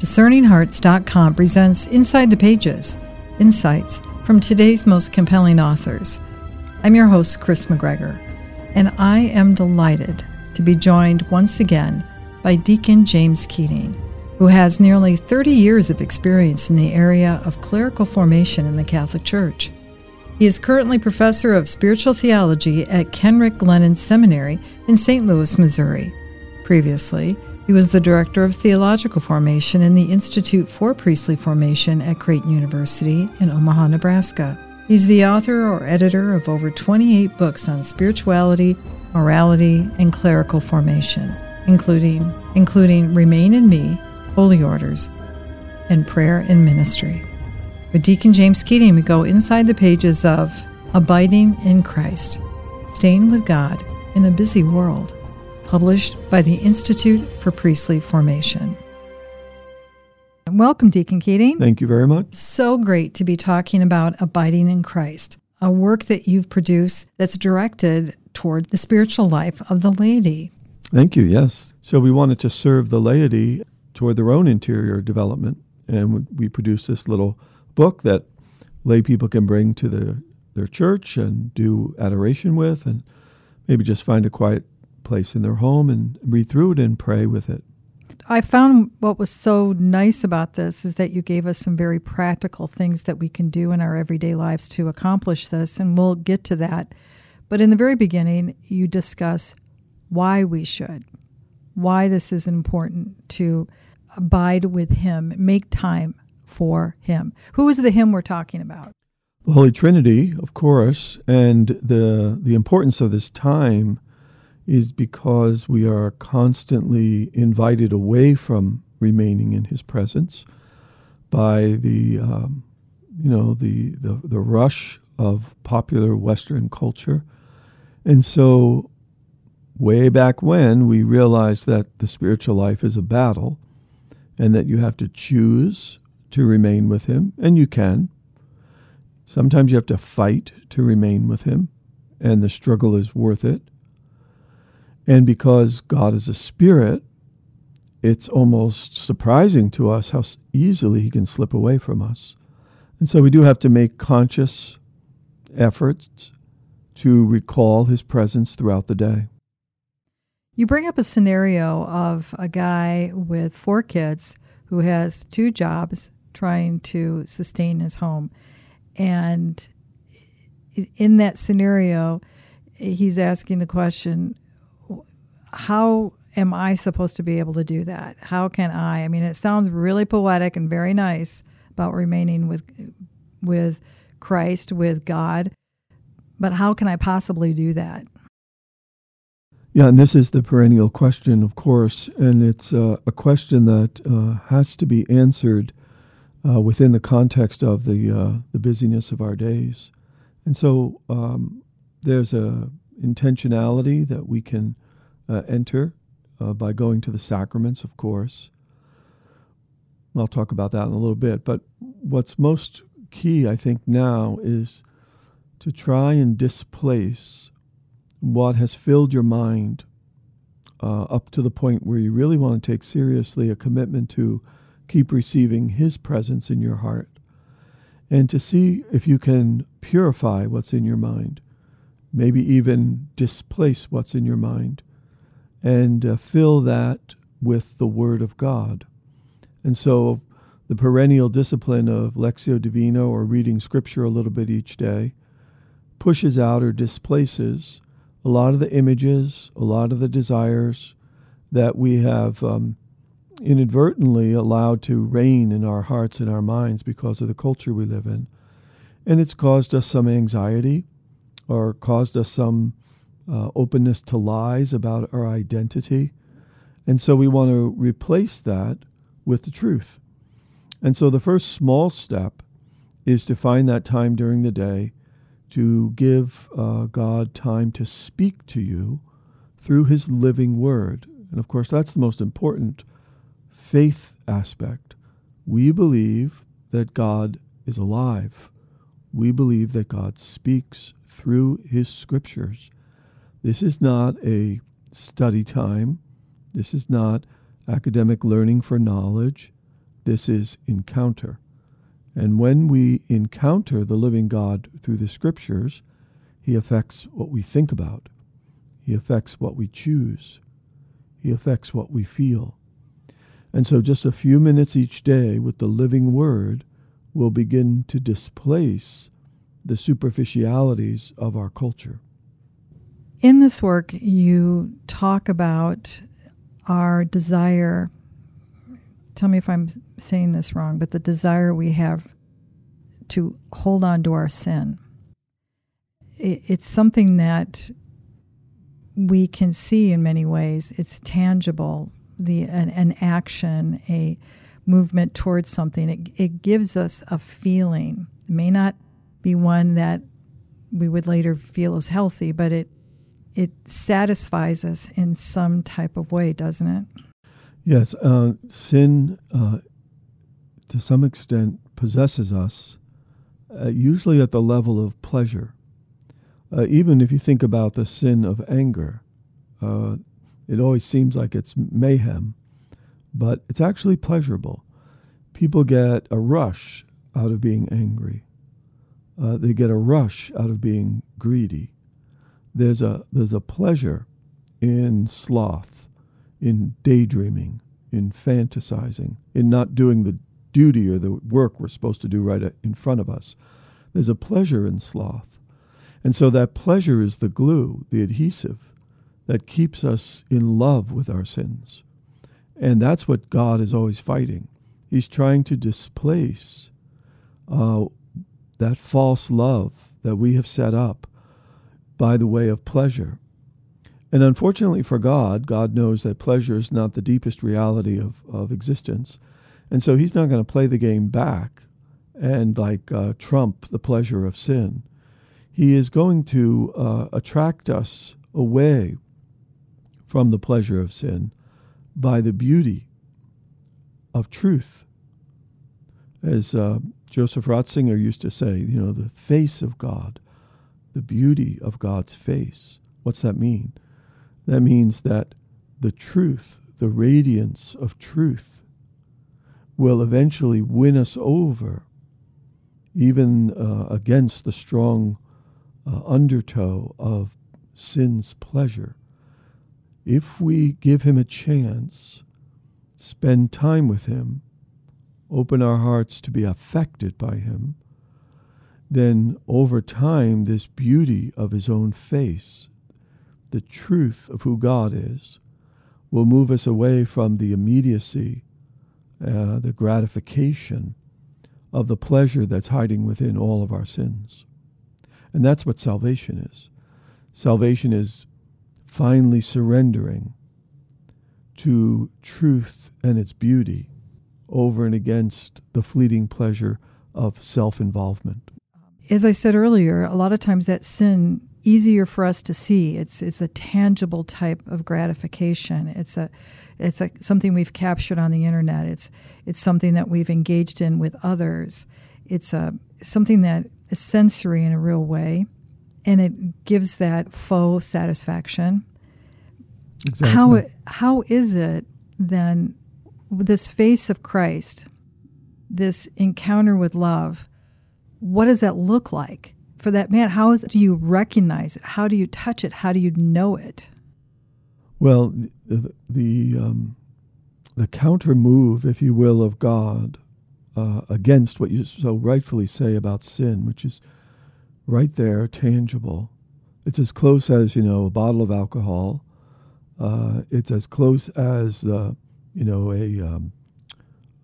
DiscerningHearts.com presents Inside the Pages Insights from today's most compelling authors. I'm your host, Kris McGregor, and I am delighted to be joined once again by Deacon James Keating, who has nearly 30 years of experience in the area of clerical formation in the Catholic Church. He is currently professor of spiritual theology at Kenrick Glennon Seminary in St. Louis, Missouri. Previously, he was the director of theological formation in the Institute for Priestly Formation at Creighton University in Omaha, Nebraska. He's the author or editor of over 28 books on spirituality, morality, and clerical formation, including including Remain in Me, Holy Orders, and Prayer and Ministry. With Deacon James Keating, we go inside the pages of Abiding in Christ, Staying with God in a Busy World, published by the Institute for Priestly Formation. Welcome, Deacon Keating. Thank you very much. So great to be talking about abiding in Christ, a work that you've produced that's directed toward the spiritual life of the laity. Thank you, yes. So we wanted to serve the laity toward their own interior development, and we produced this little book that lay people can bring to the, their church and do adoration with, and maybe just find a quiet place in their home and read through it and pray with it. I found what was so nice about this is that you gave us some very practical things that we can do in our everyday lives to accomplish this, and we'll get to that. But in the very beginning, you discuss why we should, why this is important to abide with Him, make time for Him. Who is the Him we're talking about? The Holy Trinity, of course, and the the importance of this time is because we are constantly invited away from remaining in His presence by the um, you know the, the the rush of popular Western culture, and so way back when we realized that the spiritual life is a battle, and that you have to choose to remain with Him, and you can. Sometimes you have to fight to remain with Him, and the struggle is worth it. And because God is a spirit, it's almost surprising to us how easily He can slip away from us. And so we do have to make conscious efforts to recall His presence throughout the day. You bring up a scenario of a guy with four kids who has two jobs trying to sustain his home. And in that scenario, he's asking the question how am I supposed to be able to do that? How can I? I mean, it sounds really poetic and very nice about remaining with with Christ, with God, but how can I possibly do that? Yeah, and this is the perennial question, of course, and it's uh, a question that uh, has to be answered uh, within the context of the uh, the busyness of our days, and so um, there's a intentionality that we can uh, enter uh, by going to the sacraments, of course. I'll talk about that in a little bit, but what's most key, I think, now is to try and displace what has filled your mind uh, up to the point where you really want to take seriously a commitment to keep receiving His presence in your heart and to see if you can purify what's in your mind, maybe even displace what's in your mind, and uh, fill that with the Word of God. And so the perennial discipline of Lectio Divina or reading Scripture a little bit each day pushes out or displaces a lot of the images, a lot of the desires that we have um, inadvertently allowed to reign in our hearts and our minds because of the culture we live in. And it's caused us some anxiety or caused us some uh, openness to lies about our identity. And so we want to replace that with the truth. And so the first small step is to find that time during the day to give uh, God time to speak to you through His living Word. And of course, that's the most important faith aspect, we believe that God is alive. We believe that God speaks through his scriptures. This is not a study time. This is not academic learning for knowledge. This is encounter. And when we encounter the living God through the scriptures, he affects what we think about. He affects what we choose. He affects what we feel. And so, just a few minutes each day with the living word will begin to displace the superficialities of our culture. In this work, you talk about our desire. Tell me if I'm saying this wrong, but the desire we have to hold on to our sin. It's something that we can see in many ways. It's tangible, the an, an action, a movement towards something. It, it gives us a feeling. It may not be one that we would later feel as healthy, but it it satisfies us in some type of way, doesn't it? Yes, uh, sin uh, to some extent possesses us, uh, usually at the level of pleasure. Uh, even if you think about the sin of anger, uh, it always seems like it's mayhem, but it's actually pleasurable. People get a rush out of being angry. Uh, they get a rush out of being greedy. There's a there's a pleasure in sloth, in daydreaming, in fantasizing, in not doing the duty or the work we're supposed to do right in front of us. There's a pleasure in sloth. And so that pleasure is the glue, the adhesive that keeps us in love with our sins. And that's what God is always fighting. He's trying to displace uh, that false love that we have set up by the way of pleasure. And unfortunately for God, God knows that pleasure is not the deepest reality of, of existence. And so he's not going to play the game back and like uh, trump the pleasure of sin. He is going to uh, attract us away from the pleasure of sin by the beauty of truth. As uh, Joseph Ratzinger used to say, you know, the face of God, the beauty of God's face. What's that mean? That means that the truth, the radiance of truth, will eventually win us over, even uh, against the strong uh, undertow of sin's pleasure if we give him a chance, spend time with him, open our hearts to be affected by him, then over time, this beauty of his own face, the truth of who God is, will move us away from the immediacy, uh, the gratification of the pleasure that's hiding within all of our sins. And that's what salvation is. Salvation is finally surrendering to truth and its beauty over and against the fleeting pleasure of self involvement. As I said earlier, a lot of times that sin easier for us to see. It's it's a tangible type of gratification. It's a it's a, something we've captured on the internet. It's it's something that we've engaged in with others. It's a something that is sensory in a real way and it gives that faux satisfaction. Exactly. How how is it then this face of Christ, this encounter with love? What does that look like for that man? How is, do you recognize it? How do you touch it? How do you know it? Well, the the, um, the counter move, if you will, of God uh, against what you so rightfully say about sin, which is right there, tangible. It's as close as you know a bottle of alcohol. Uh, it's as close as uh, you know a um,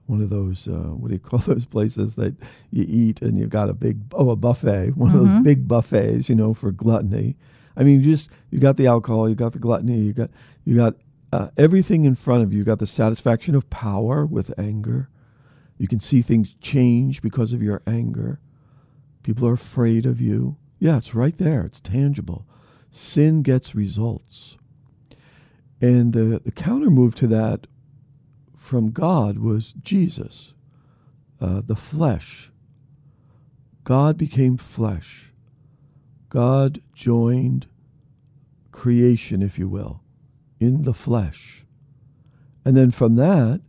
one of those uh, what do you call those places that you eat and you've got a big oh a buffet one mm-hmm. of those mm-hmm. big buffets you know for gluttony. I mean, you just you got the alcohol, you got the gluttony, you got you got uh, everything in front of you. You got the satisfaction of power with anger. You can see things change because of your anger. People are afraid of you. Yeah, it's right there. It's tangible. Sin gets results. And the, the counter move to that from God was Jesus, uh, the flesh. God became flesh. God joined creation, if you will, in the flesh. And then from that,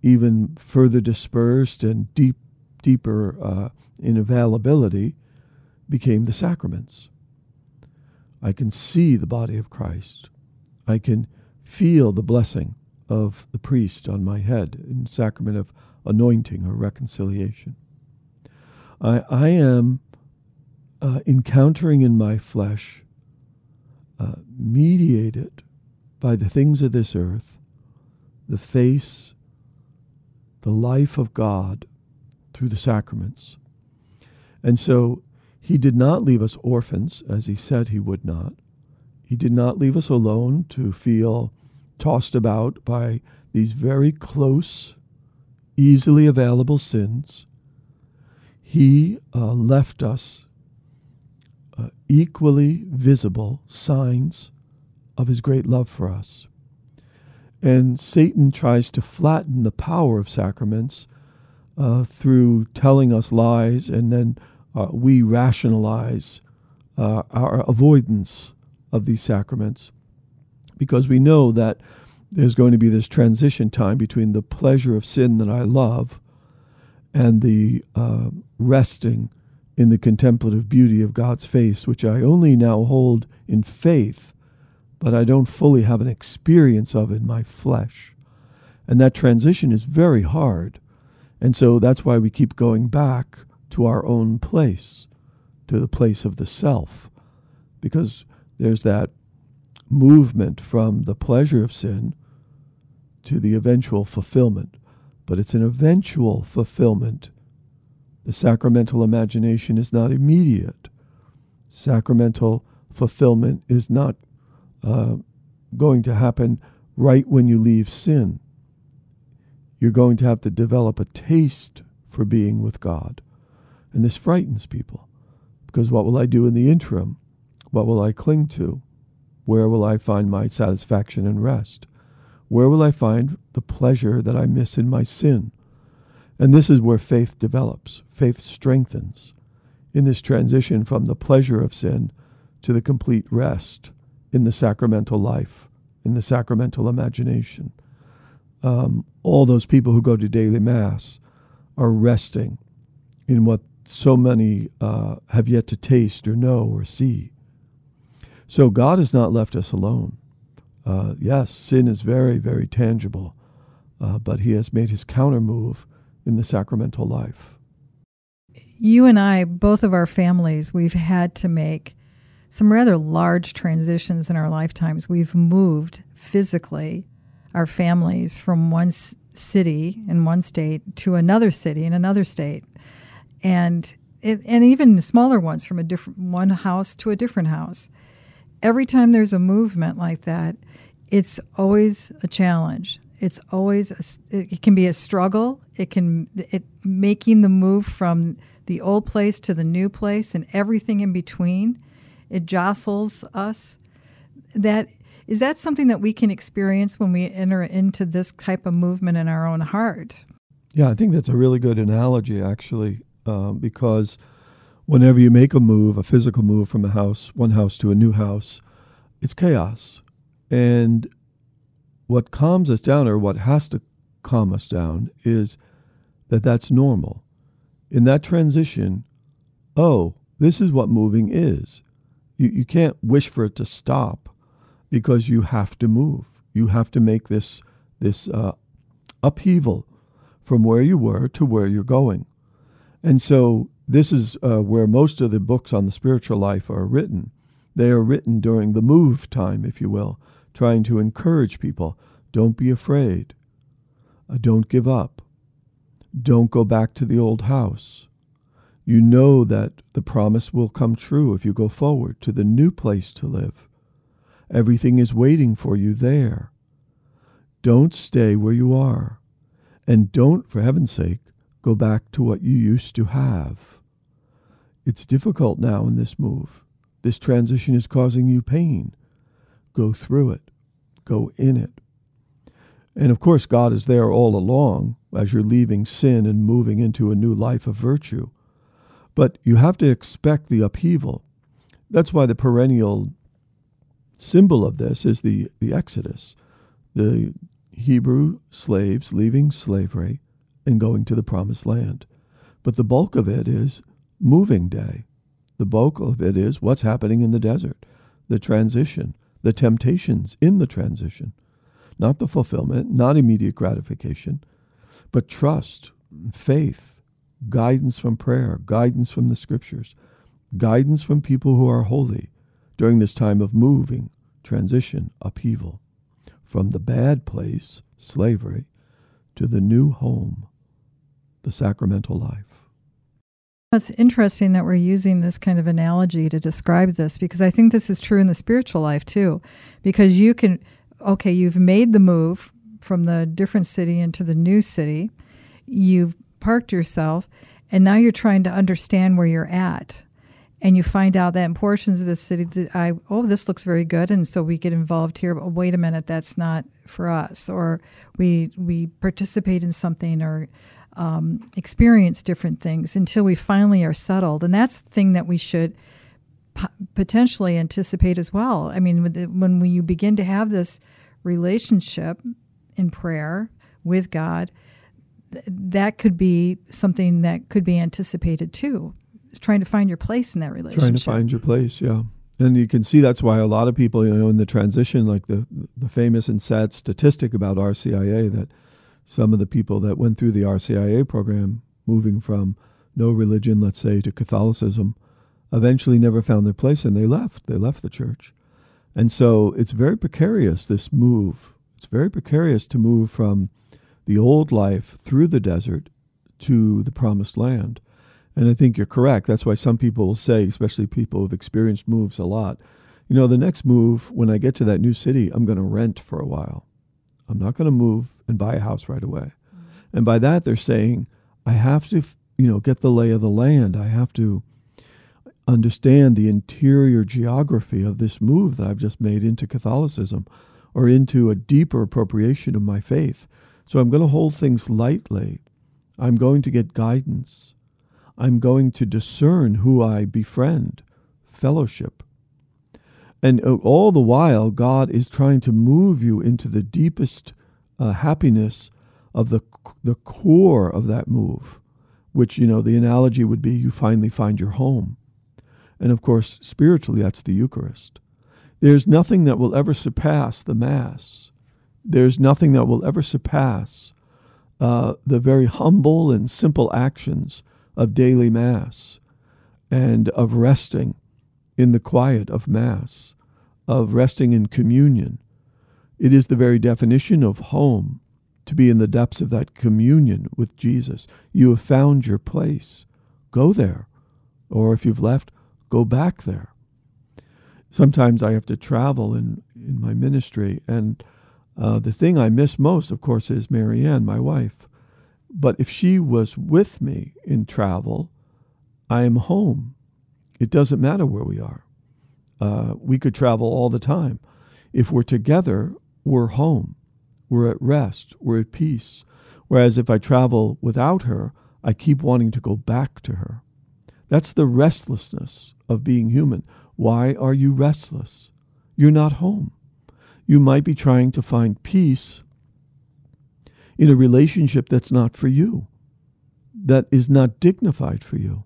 even further dispersed and deep, deeper uh, in availability, became the sacraments. I can see the body of Christ. I can feel the blessing of the priest on my head in sacrament of anointing or reconciliation. I, I am uh, encountering in my flesh, uh, mediated by the things of this earth, the face, the life of God through the sacraments. And so he did not leave us orphans, as he said he would not. He did not leave us alone to feel tossed about by these very close, easily available sins. He uh, left us uh, equally visible signs of his great love for us. And Satan tries to flatten the power of sacraments uh, through telling us lies, and then uh, we rationalize uh, our avoidance of these sacraments because we know that there's going to be this transition time between the pleasure of sin that I love and the uh, resting in the contemplative beauty of God's face, which I only now hold in faith, but I don't fully have an experience of in my flesh. And that transition is very hard. And so that's why we keep going back to our own place, to the place of the self, because there's that movement from the pleasure of sin to the eventual fulfillment. But it's an eventual fulfillment the sacramental imagination is not immediate. Sacramental fulfillment is not uh, going to happen right when you leave sin. You're going to have to develop a taste for being with God. And this frightens people because what will I do in the interim? What will I cling to? Where will I find my satisfaction and rest? Where will I find the pleasure that I miss in my sin? And this is where faith develops, faith strengthens in this transition from the pleasure of sin to the complete rest in the sacramental life, in the sacramental imagination. Um, all those people who go to daily Mass are resting in what so many uh, have yet to taste or know or see. So God has not left us alone. Uh, yes, sin is very, very tangible, uh, but He has made His counter move in the sacramental life. You and I, both of our families, we've had to make some rather large transitions in our lifetimes. We've moved physically our families from one city in one state to another city in another state. And it, and even smaller ones from a different one house to a different house. Every time there's a movement like that, it's always a challenge it's always a, it can be a struggle. It can it making the move from the old place to the new place and everything in between. It jostles us. That is that something that we can experience when we enter into this type of movement in our own heart. Yeah, I think that's a really good analogy, actually, um, because whenever you make a move, a physical move from a house, one house to a new house, it's chaos. And what calms us down, or what has to calm us down, is that that's normal. In that transition, oh, this is what moving is. You, you can't wish for it to stop because you have to move. You have to make this, this uh, upheaval from where you were to where you're going. And so this is uh, where most of the books on the spiritual life are written. They are written during the move time, if you will, trying to encourage people. Don't be afraid. Uh, don't give up. Don't go back to the old house. You know that the promise will come true if you go forward to the new place to live. Everything is waiting for you there. Don't stay where you are. And don't, for heaven's sake, go back to what you used to have. It's difficult now in this move. This transition is causing you pain. Go through it, go in it. And of course, God is there all along as you're leaving sin and moving into a new life of virtue. But you have to expect the upheaval. That's why the perennial symbol of this is the, the Exodus. The Hebrew slaves leaving slavery and going to the promised land. But the bulk of it is moving day. The bulk of it is what's happening in the desert, the transition, the temptations in the transition. Not the fulfillment, not immediate gratification, but trust, faith, guidance from prayer, guidance from the scriptures, guidance from people who are holy during this time of moving, transition, upheaval from the bad place, slavery, to the new home, the sacramental life. It's interesting that we're using this kind of analogy to describe this because I think this is true in the spiritual life too. Because you can, okay, you've made the move from the different city into the new city, you've parked yourself, and now you're trying to understand where you're at. And you find out that in portions of the city that I oh this looks very good and so we get involved here but wait a minute that's not for us. Or we we participate in something or um, experience different things until we finally are settled and that's the thing that we should p- potentially anticipate as well I mean when, when you begin to have this relationship in prayer with God that could be something that could be anticipated too trying to find your place in that relationship. Trying to find your place, yeah. And you can see that's why a lot of people, you know, in the transition, like the the famous and sad statistic about RCIA, that some of the people that went through the RCIA program, moving from no religion, let's say, to Catholicism, eventually never found their place and they left. They left the church. And so it's very precarious, this move. It's very precarious to move from the old life through the desert to the promised land. And I think you're correct. That's why some people will say, especially people who've experienced moves a lot, you know, the next move, when I get to that new city, I'm going to rent for a while. I'm not going to move and buy a house right away. Mm-hmm. And by that, they're saying, I have to, you know, get the lay of the land. I have to understand the interior geography of this move that I've just made into Catholicism or into a deeper appropriation of my faith. So I'm going to hold things lightly. I'm going to get guidance. I'm going to discern who I befriend, fellowship. And uh, all the while, God is trying to move you into the deepest uh, happiness of the, the core of that move, which, you know, the analogy would be you finally find your home. And of course, spiritually, that's the Eucharist. There's nothing that will ever surpass the Mass. There's nothing that will ever surpass uh, the very humble and simple actions of daily Mass and of resting in the quiet of Mass, of resting in communion. It is the very definition of home, to be in the depths of that communion with Jesus. You have found your place. Go there. Or if you've left, go back there. Sometimes I have to travel in, in my ministry, and uh, the thing I miss most, of course, is Marianne, my wife. But if she was with me in travel, I am home. It doesn't matter where we are. Uh, we could travel all the time. If we're together, we're home. We're at rest. We're at peace. Whereas if I travel without her, I keep wanting to go back to her. That's the restlessness of being human. Why are you restless? You're not home. You might be trying to find peace in a relationship that's not for you, that is not dignified for you,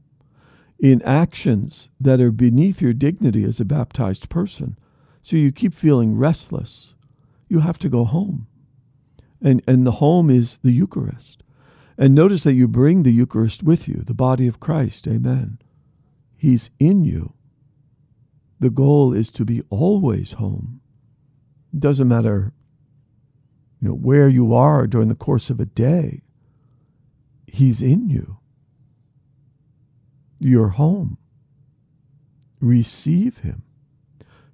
in actions that are beneath your dignity as a baptized person. So you keep feeling restless. You have to go home. And, and the home is the Eucharist. And notice that you bring the Eucharist with you, the body of Christ. Amen. He's in you. The goal is to be always home. It doesn't matter you know, where you are during the course of a day, He's in you. You're home. Receive Him.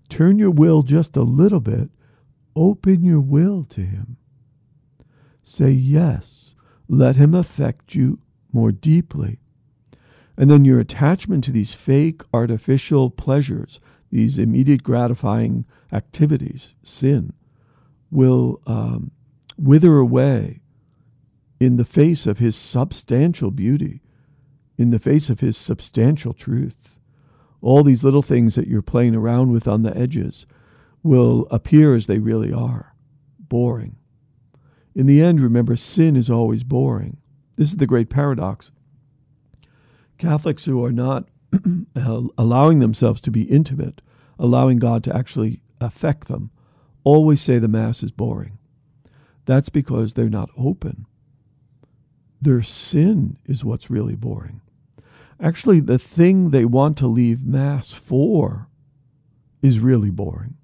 Turn your will just a little bit. Open your will to Him. Say yes. Let Him affect you more deeply. And then your attachment to these fake, artificial pleasures, these immediate gratifying activities, sin, will um, wither away in the face of his substantial beauty, in the face of his substantial truth. All these little things that you're playing around with on the edges will appear as they really are boring. In the end, remember, sin is always boring. This is the great paradox. Catholics who are not uh, allowing themselves to be intimate, allowing God to actually affect them, always say the Mass is boring. That's because they're not open. Their sin is what's really boring. Actually, the thing they want to leave Mass for is really boring,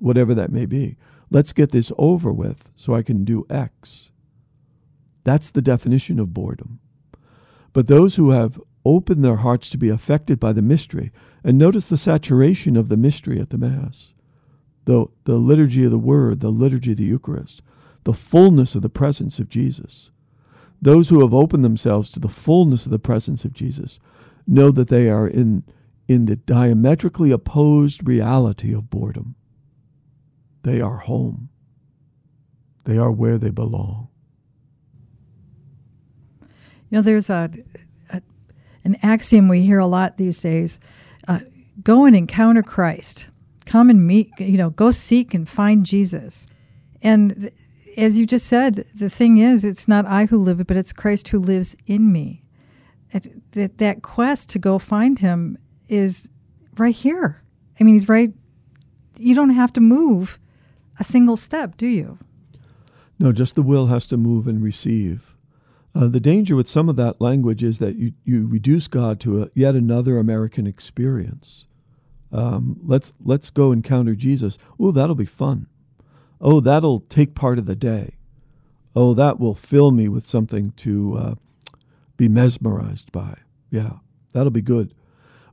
whatever that may be. Let's get this over with so I can do X. That's the definition of boredom. But those who have opened their hearts to be affected by the mystery, and notice the saturation of the mystery at the Mass, the, the liturgy of the Word, the liturgy of the Eucharist, the fullness of the presence of Jesus. Those who have opened themselves to the fullness of the presence of Jesus know that they are in, in the diametrically opposed reality of boredom. They are home. They are where they belong. You know, there's a, a an axiom we hear a lot these days: uh, go and encounter Christ. Come and meet. You know, go seek and find Jesus. And th- as you just said, the thing is, it's not I who live, but it's Christ who lives in me. That that quest to go find Him is right here. I mean, He's right. You don't have to move a single step, do you? No, just the will has to move and receive. Uh, the danger with some of that language is that you, you reduce God to a, yet another American experience. Um, let's let's go encounter Jesus. Oh, that'll be fun. Oh, that'll take part of the day. Oh, that will fill me with something to uh, be mesmerized by. Yeah, that'll be good.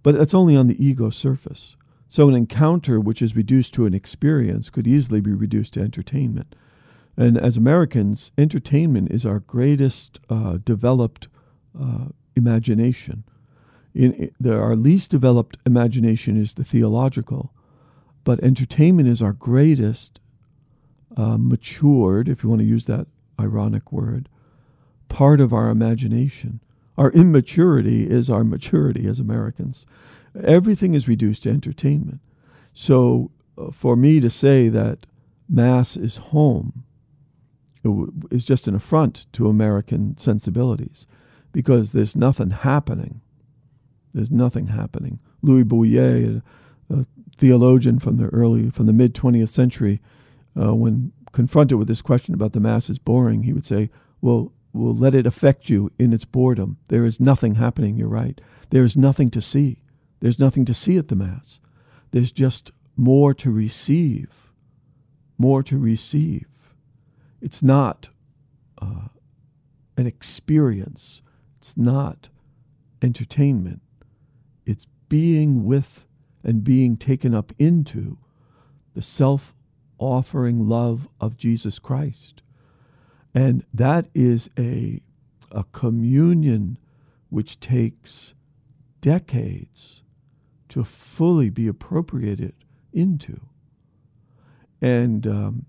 But it's only on the ego surface. So an encounter which is reduced to an experience could easily be reduced to entertainment. And as Americans, entertainment is our greatest uh, developed uh, imagination. In, in the, our least developed imagination is the theological, but entertainment is our greatest uh, matured, if you want to use that ironic word, part of our imagination. Our immaturity is our maturity as Americans. Everything is reduced to entertainment. So uh, for me to say that Mass is home is just an affront to American sensibilities because there's nothing happening. There's nothing happening. Louis Bouyer, a, a theologian from the early, from the mid 20th century, uh, when confronted with this question about the Mass is boring, he would say, well, well, let it affect you in its boredom. There is nothing happening, you're right. There is nothing to see. There's nothing to see at the Mass. There's just more to receive. More to receive. It's not uh, an experience, it's not entertainment. It's being with and being taken up into the self offering love of Jesus Christ. And that is a, a communion which takes decades to fully be appropriated into. And um,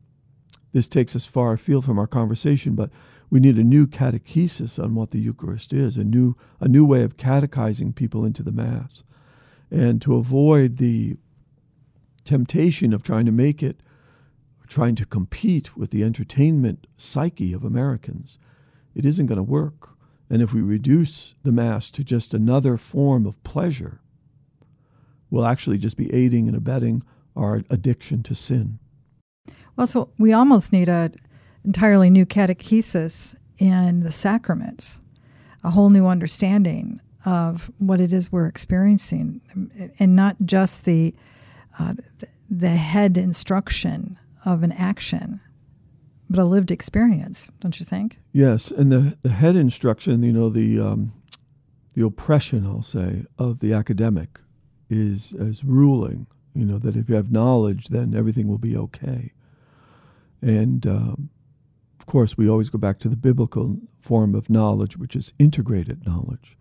this takes us far afield from our conversation, but we need a new catechesis on what the Eucharist is, a new, a new way of catechizing people into the Mass. And to avoid the temptation of trying to make it, trying to compete with the entertainment psyche of Americans, it isn't going to work. And if we reduce the Mass to just another form of pleasure, we'll actually just be aiding and abetting our addiction to sin. Well, so we almost need a entirely new catechesis in the sacraments, a whole new understanding of what it is we're experiencing, and not just the uh, the head instruction of an action, but a lived experience. Don't you think? Yes, and the the head instruction, you know, the um, the oppression, I'll say, of the academic is as ruling. You know that if you have knowledge, then everything will be okay. And um, of course, we always go back to the biblical form of knowledge, which is integrated knowledge.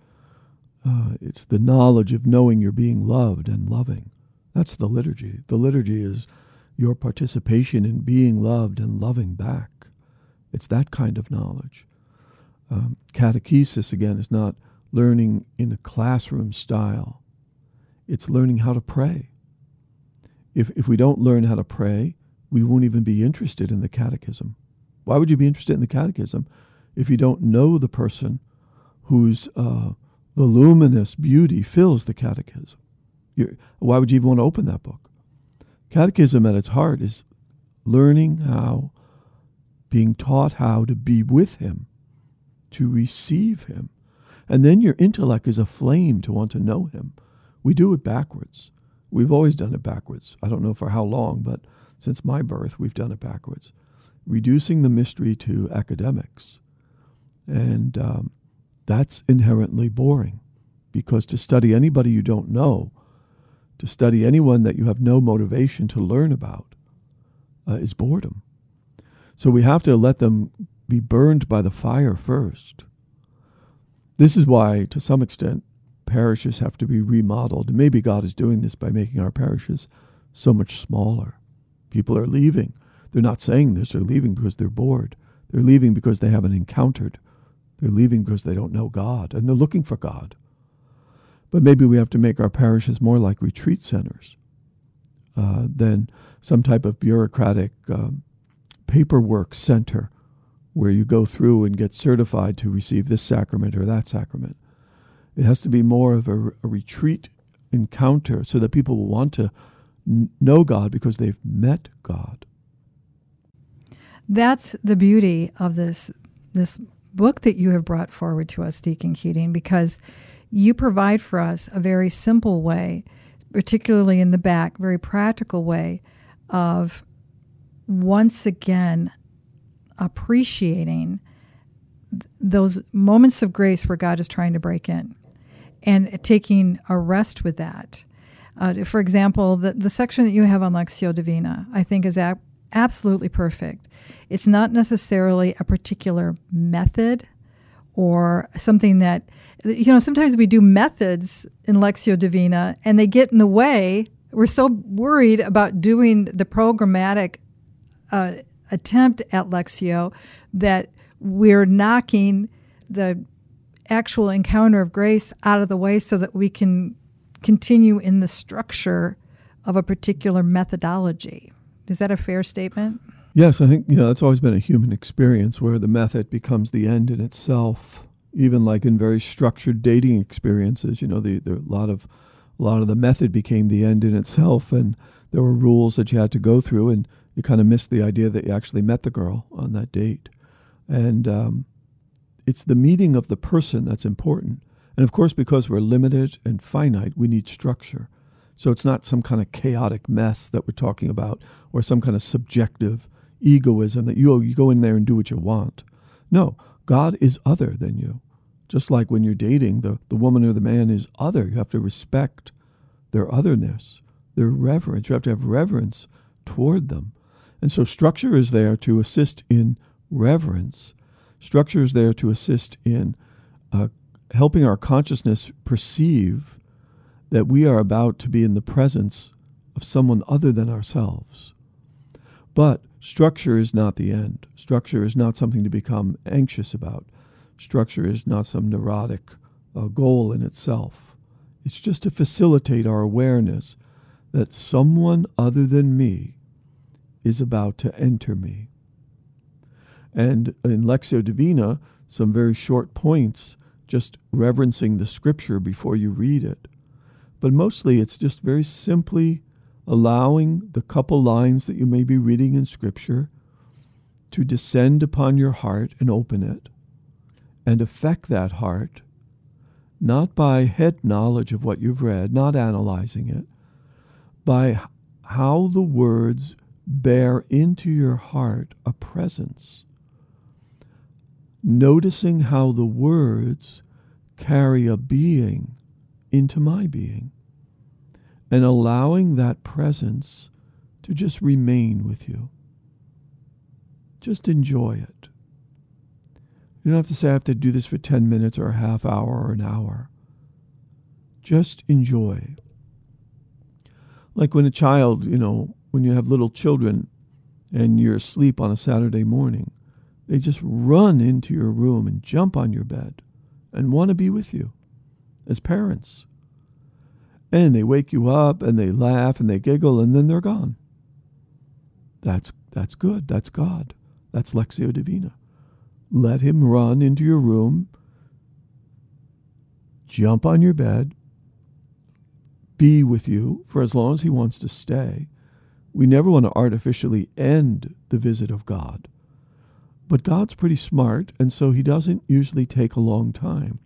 Uh, it's the knowledge of knowing you're being loved and loving. That's the liturgy. The liturgy is your participation in being loved and loving back. It's that kind of knowledge. Um, catechesis, again, is not learning in a classroom style it's learning how to pray. If, if we don't learn how to pray, we won't even be interested in the catechism. Why would you be interested in the catechism if you don't know the person whose uh, voluminous beauty fills the catechism? You're, why would you even want to open that book? Catechism at its heart is learning how, being taught how to be with Him, to receive Him. And then your intellect is aflame to want to know Him. We do it backwards. We've always done it backwards. I don't know for how long, but since my birth, we've done it backwards. Reducing the mystery to academics. And um, that's inherently boring because to study anybody you don't know, to study anyone that you have no motivation to learn about, uh, is boredom. So we have to let them be burned by the fire first. This is why, to some extent, parishes have to be remodeled. Maybe God is doing this by making our parishes so much smaller. People are leaving. They're not saying this, they're leaving because they're bored. They're leaving because they haven't encountered. They're leaving because they don't know God and they're looking for God. But maybe we have to make our parishes more like retreat centers uh, than some type of bureaucratic um, paperwork center where you go through and get certified to receive this sacrament or that sacrament. It has to be more of a, a retreat encounter so that people will want to n- know God because they've met God. That's the beauty of this this book that you have brought forward to us, Deacon Keating, because you provide for us a very simple way, particularly in the back, very practical way of once again appreciating those moments of grace where God is trying to break in and taking a rest with that. Uh, for example, the, the section that you have on Lectio Divina, I think, is ab- absolutely perfect. It's not necessarily a particular method or something that, you know, sometimes we do methods in Lectio Divina and they get in the way. We're so worried about doing the programmatic uh, attempt at lexio that we're knocking the actual encounter of grace out of the way so that we can continue in the structure of a particular methodology. Is that a fair statement? Yes, I think you know that's always been a human experience where the method becomes the end in itself. Even like in very structured dating experiences, you know, the, the a lot of a lot of the method became the end in itself, and there were rules that you had to go through, and you kind of missed the idea that you actually met the girl on that date. And um, it's the meeting of the person that's important. And of course, because we're limited and finite, we need structure. So it's not some kind of chaotic mess that we're talking about or some kind of subjective egoism that you, you go in there and do what you want. No, God is other than you. Just like when you're dating, the, the woman or the man is other. You have to respect their otherness, their reverence. You have to have reverence toward them. And so structure is there to assist in reverence Structure is there to assist in uh, helping our consciousness perceive that we are about to be in the presence of someone other than ourselves. But structure is not the end. Structure is not something to become anxious about. Structure is not some neurotic uh, goal in itself. It's just to facilitate our awareness that someone other than me is about to enter me. And in Lectio Divina, some very short points, just reverencing the scripture before you read it. But mostly it's just very simply allowing the couple lines that you may be reading in scripture to descend upon your heart and open it and affect that heart, not by head knowledge of what you've read, not analyzing it, by how the words bear into your heart a presence noticing how the words carry a being into my being and allowing that presence to just remain with you. Just enjoy it. You don't have to say, I have to do this for 10 minutes or a half hour or an hour. Just enjoy. Like when a child, you know, when you have little children and you're asleep on a Saturday morning, they just run into your room and jump on your bed and want to be with you as parents. And they wake you up and they laugh and they giggle and then they're gone. That's that's good. That's God. That's Lectio Divina. Let him run into your room, jump on your bed, be with you for as long as he wants to stay. We never want to artificially end the visit of God. But God's pretty smart, and so he doesn't usually take a long time.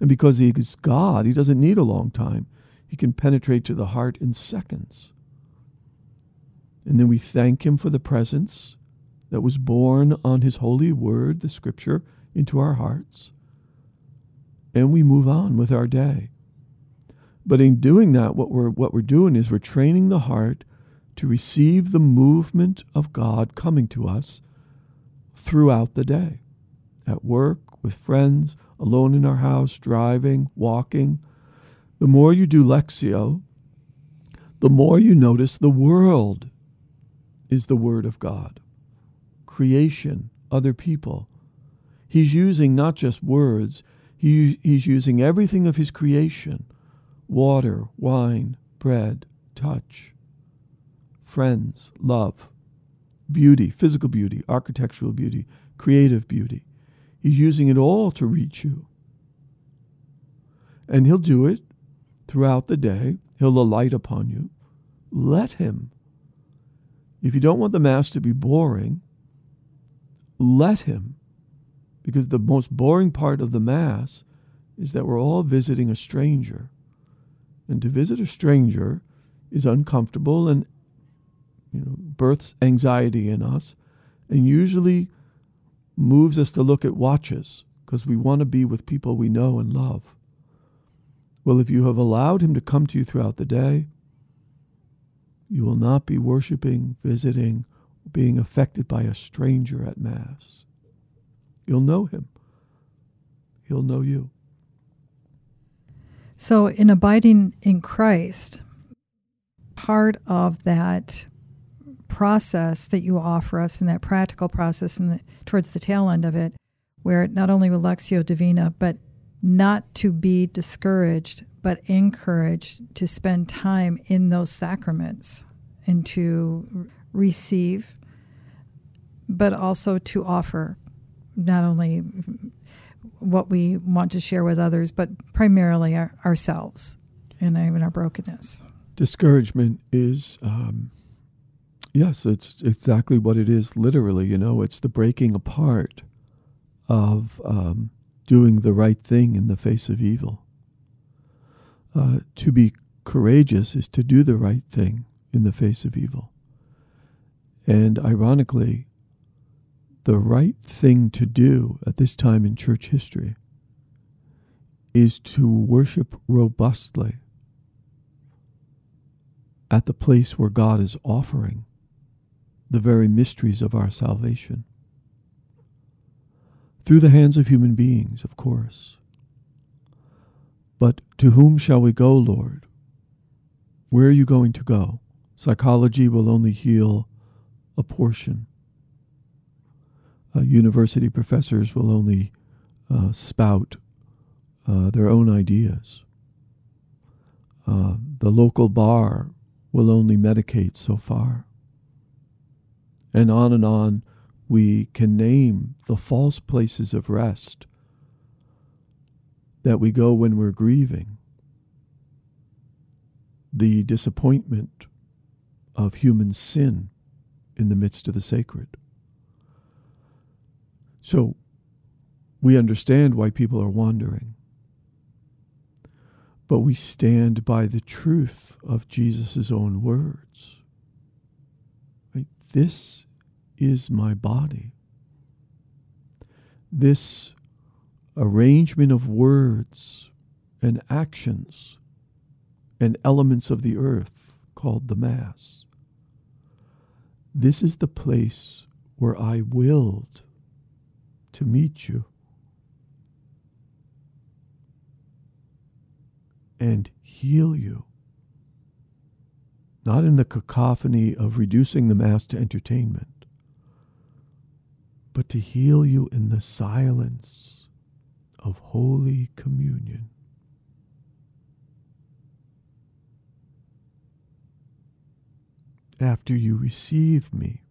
And because he is God, he doesn't need a long time. He can penetrate to the heart in seconds. And then we thank him for the presence that was born on his holy word, the scripture, into our hearts. And we move on with our day. But in doing that, what we're, what we're doing is we're training the heart to receive the movement of God coming to us throughout the day at work, with friends, alone in our house, driving, walking. The more you do Lectio, the more you notice the world is the Word of God. Creation, other people. He's using not just words, he, he's using everything of his creation water, wine, bread, touch, friends, love, beauty, physical beauty, architectural beauty, creative beauty. He's using it all to reach you. And he'll do it throughout the day. He'll alight upon you. Let him. If you don't want the Mass to be boring, let him. Because the most boring part of the Mass is that we're all visiting a stranger. And to visit a stranger is uncomfortable and you know, births anxiety in us and usually moves us to look at watches because we want to be with people we know and love. Well, if you have allowed him to come to you throughout the day, you will not be worshiping, visiting, being affected by a stranger at Mass. You'll know him. He'll know you. So, in abiding in Christ, part of that process that you offer us and that practical process and towards the tail end of it, where not only Lectio Divina, but not to be discouraged, but encouraged to spend time in those sacraments and to receive, but also to offer not only what we want to share with others, but primarily our, ourselves and even our brokenness. Discouragement is um, Yes, it's exactly what it is, literally. You know, it's the breaking apart of um, doing the right thing in the face of evil. Uh, to be courageous is to do the right thing in the face of evil. And ironically, the right thing to do at this time in church history is to worship robustly at the place where God is offering the very mysteries of our salvation. Through the hands of human beings, of course. But to whom shall we go, Lord? Where are you going to go? Psychology will only heal a portion. Uh, university professors will only uh, spout uh, their own ideas. Uh, the local bar will only medicate so far and on and on we can name the false places of rest that we go when we're grieving, the disappointment of human sin in the midst of the sacred. So we understand why people are wandering. But we stand by the truth of Jesus' own words. Right? This is my body. This arrangement of words and actions and elements of the earth called the Mass. This is the place where I willed to meet you and heal you. Not in the cacophony of reducing the Mass to entertainment, but to heal you in the silence of Holy Communion. After you receive me,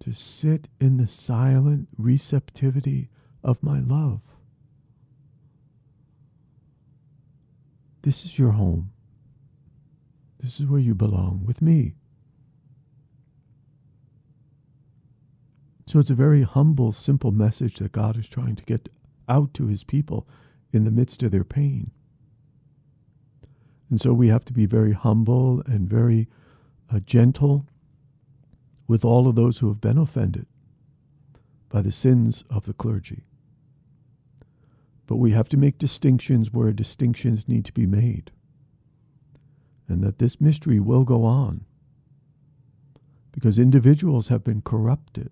to sit in the silent receptivity of my love. This is your home. This is where you belong with me. So it's a very humble, simple message that God is trying to get out to his people in the midst of their pain. And so we have to be very humble and very uh, gentle with all of those who have been offended by the sins of the clergy. But we have to make distinctions where distinctions need to be made. And that this mystery will go on because individuals have been corrupted.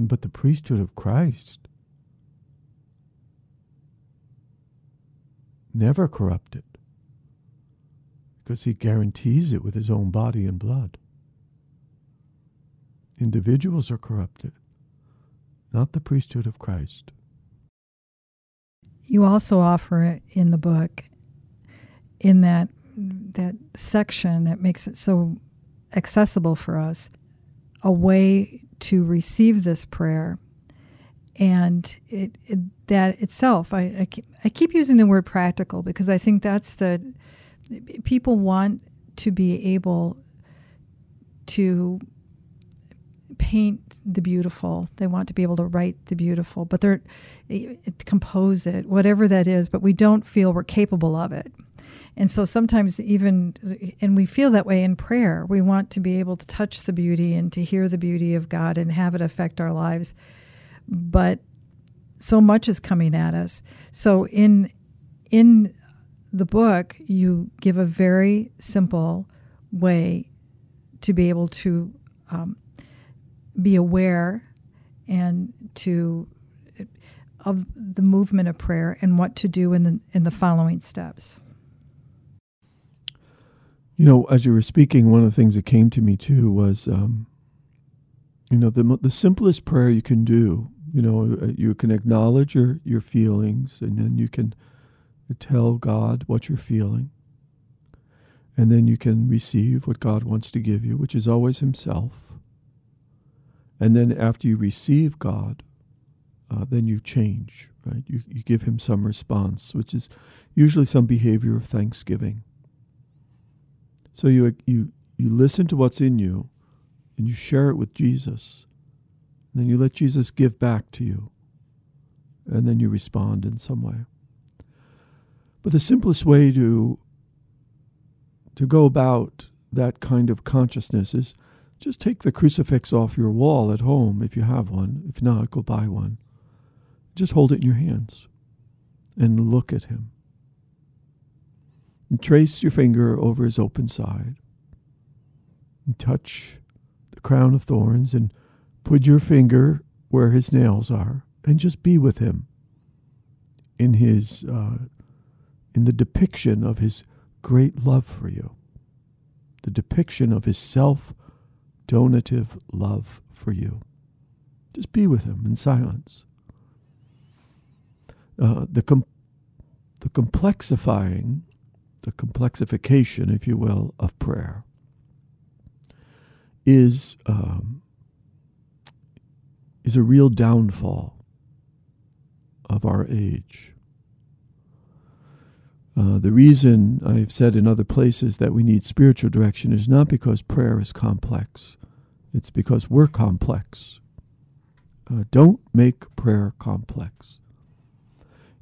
But the priesthood of Christ never corrupted because he guarantees it with his own body and blood. Individuals are corrupted, not the priesthood of Christ. You also offer in the book, in that that section that makes it so accessible for us, a way to receive this prayer, and it, it that itself. I, I keep, I keep using the word practical because I think that's the people want to be able to paint the beautiful. They want to be able to write the beautiful, but they're eh, compose it, whatever that is. But we don't feel we're capable of it, and so sometimes even, and we feel that way in prayer. We want to be able to touch the beauty and to hear the beauty of God and have it affect our lives, but so much is coming at us. So in in the book, you give a very simple way to be able to um, be aware and to of the movement of prayer and what to do in the in the following steps. You know, as you were speaking, one of the things that came to me too was, um, you know, the the simplest prayer you can do. You know, uh, you can acknowledge your your feelings, and then you can tell God what you're feeling. And then you can receive what God wants to give you, which is always Himself. And then after you receive God, uh, then you change, right? You, you give Him some response, which is usually some behavior of thanksgiving. So you, you, you listen to what's in you and you share it with Jesus. And then you let Jesus give back to you. And then you respond in some way. But the simplest way to to go about that kind of consciousness is just take the crucifix off your wall at home if you have one. If not, go buy one. Just hold it in your hands and look at him. And trace your finger over his open side. And touch the crown of thorns and put your finger where his nails are and just be with him in his uh, in the depiction of his great love for you, the depiction of his self donative love for you. Just be with him in silence. Uh, the, com- the complexifying, the complexification, if you will, of prayer is, um, is a real downfall of our age. Uh, the reason I've said in other places that we need spiritual direction is not because prayer is complex, it's because we're complex. Uh, don't make prayer complex.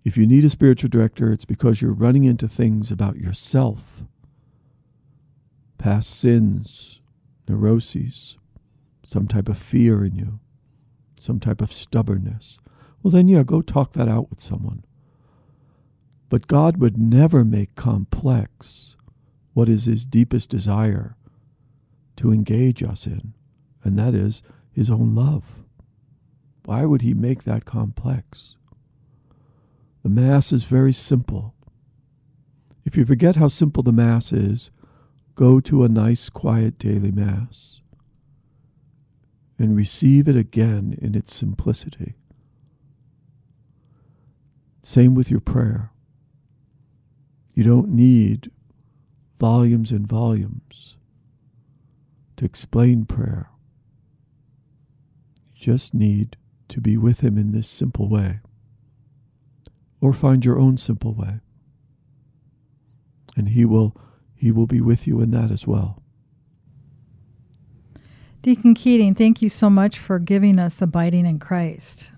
If you need a spiritual director, it's because you're running into things about yourself, past sins, neuroses, some type of fear in you, some type of stubbornness. Well, then, yeah, go talk that out with someone. But God would never make complex what is his deepest desire to engage us in, and that is his own love. Why would he make that complex? The Mass is very simple. If you forget how simple the Mass is, go to a nice, quiet daily Mass and receive it again in its simplicity. Same with your prayer. You don't need volumes and volumes to explain prayer. You just need to be with Him in this simple way. Or find your own simple way. And He will, he will be with you in that as well. Deacon Keating, thank you so much for giving us Abiding in Christ.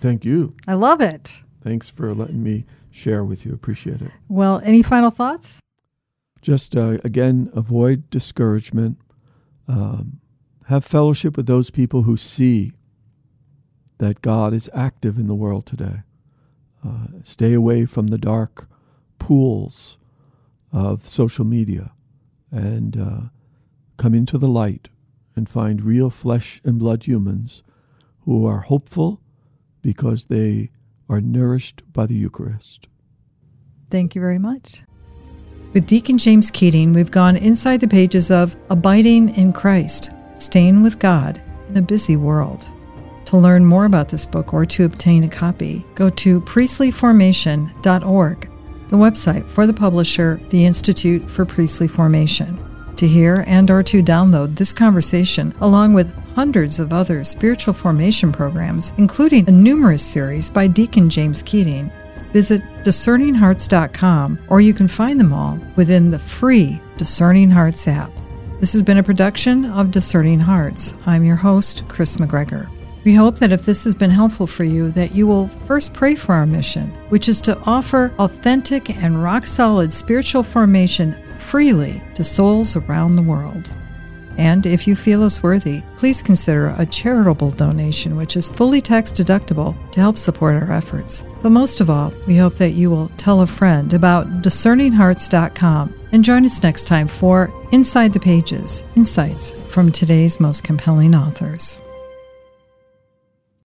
Thank you. I love it. Thanks for letting me share with you. Appreciate it. Well, any final thoughts? Just uh, again, avoid discouragement. Um, have fellowship with those people who see that God is active in the world today. Uh, stay away from the dark pools of social media and uh, come into the light and find real flesh and blood humans who are hopeful because they are nourished by the Eucharist. Thank you very much. With Deacon James Keating, we've gone inside the pages of Abiding in Christ, Staying with God in a Busy World. To learn more about this book or to obtain a copy, go to priestlyformation.org, the website for the publisher, the Institute for Priestly Formation. To hear and or to download this conversation along with hundreds of other spiritual formation programs including a numerous series by deacon james keating visit discerninghearts.com or you can find them all within the free discerning hearts app. This has been a production of discerning hearts. I'm your host Kris mcgregor we hope that if this has been helpful for you that you will first pray for our mission which is to offer authentic and rock solid spiritual formation freely to souls around the world. And if you feel us worthy, please consider a charitable donation, which is fully tax deductible to help support our efforts. But most of all, we hope that you will tell a friend about discerninghearts.com and join us next time for Inside the Pages Insights from today's most compelling authors.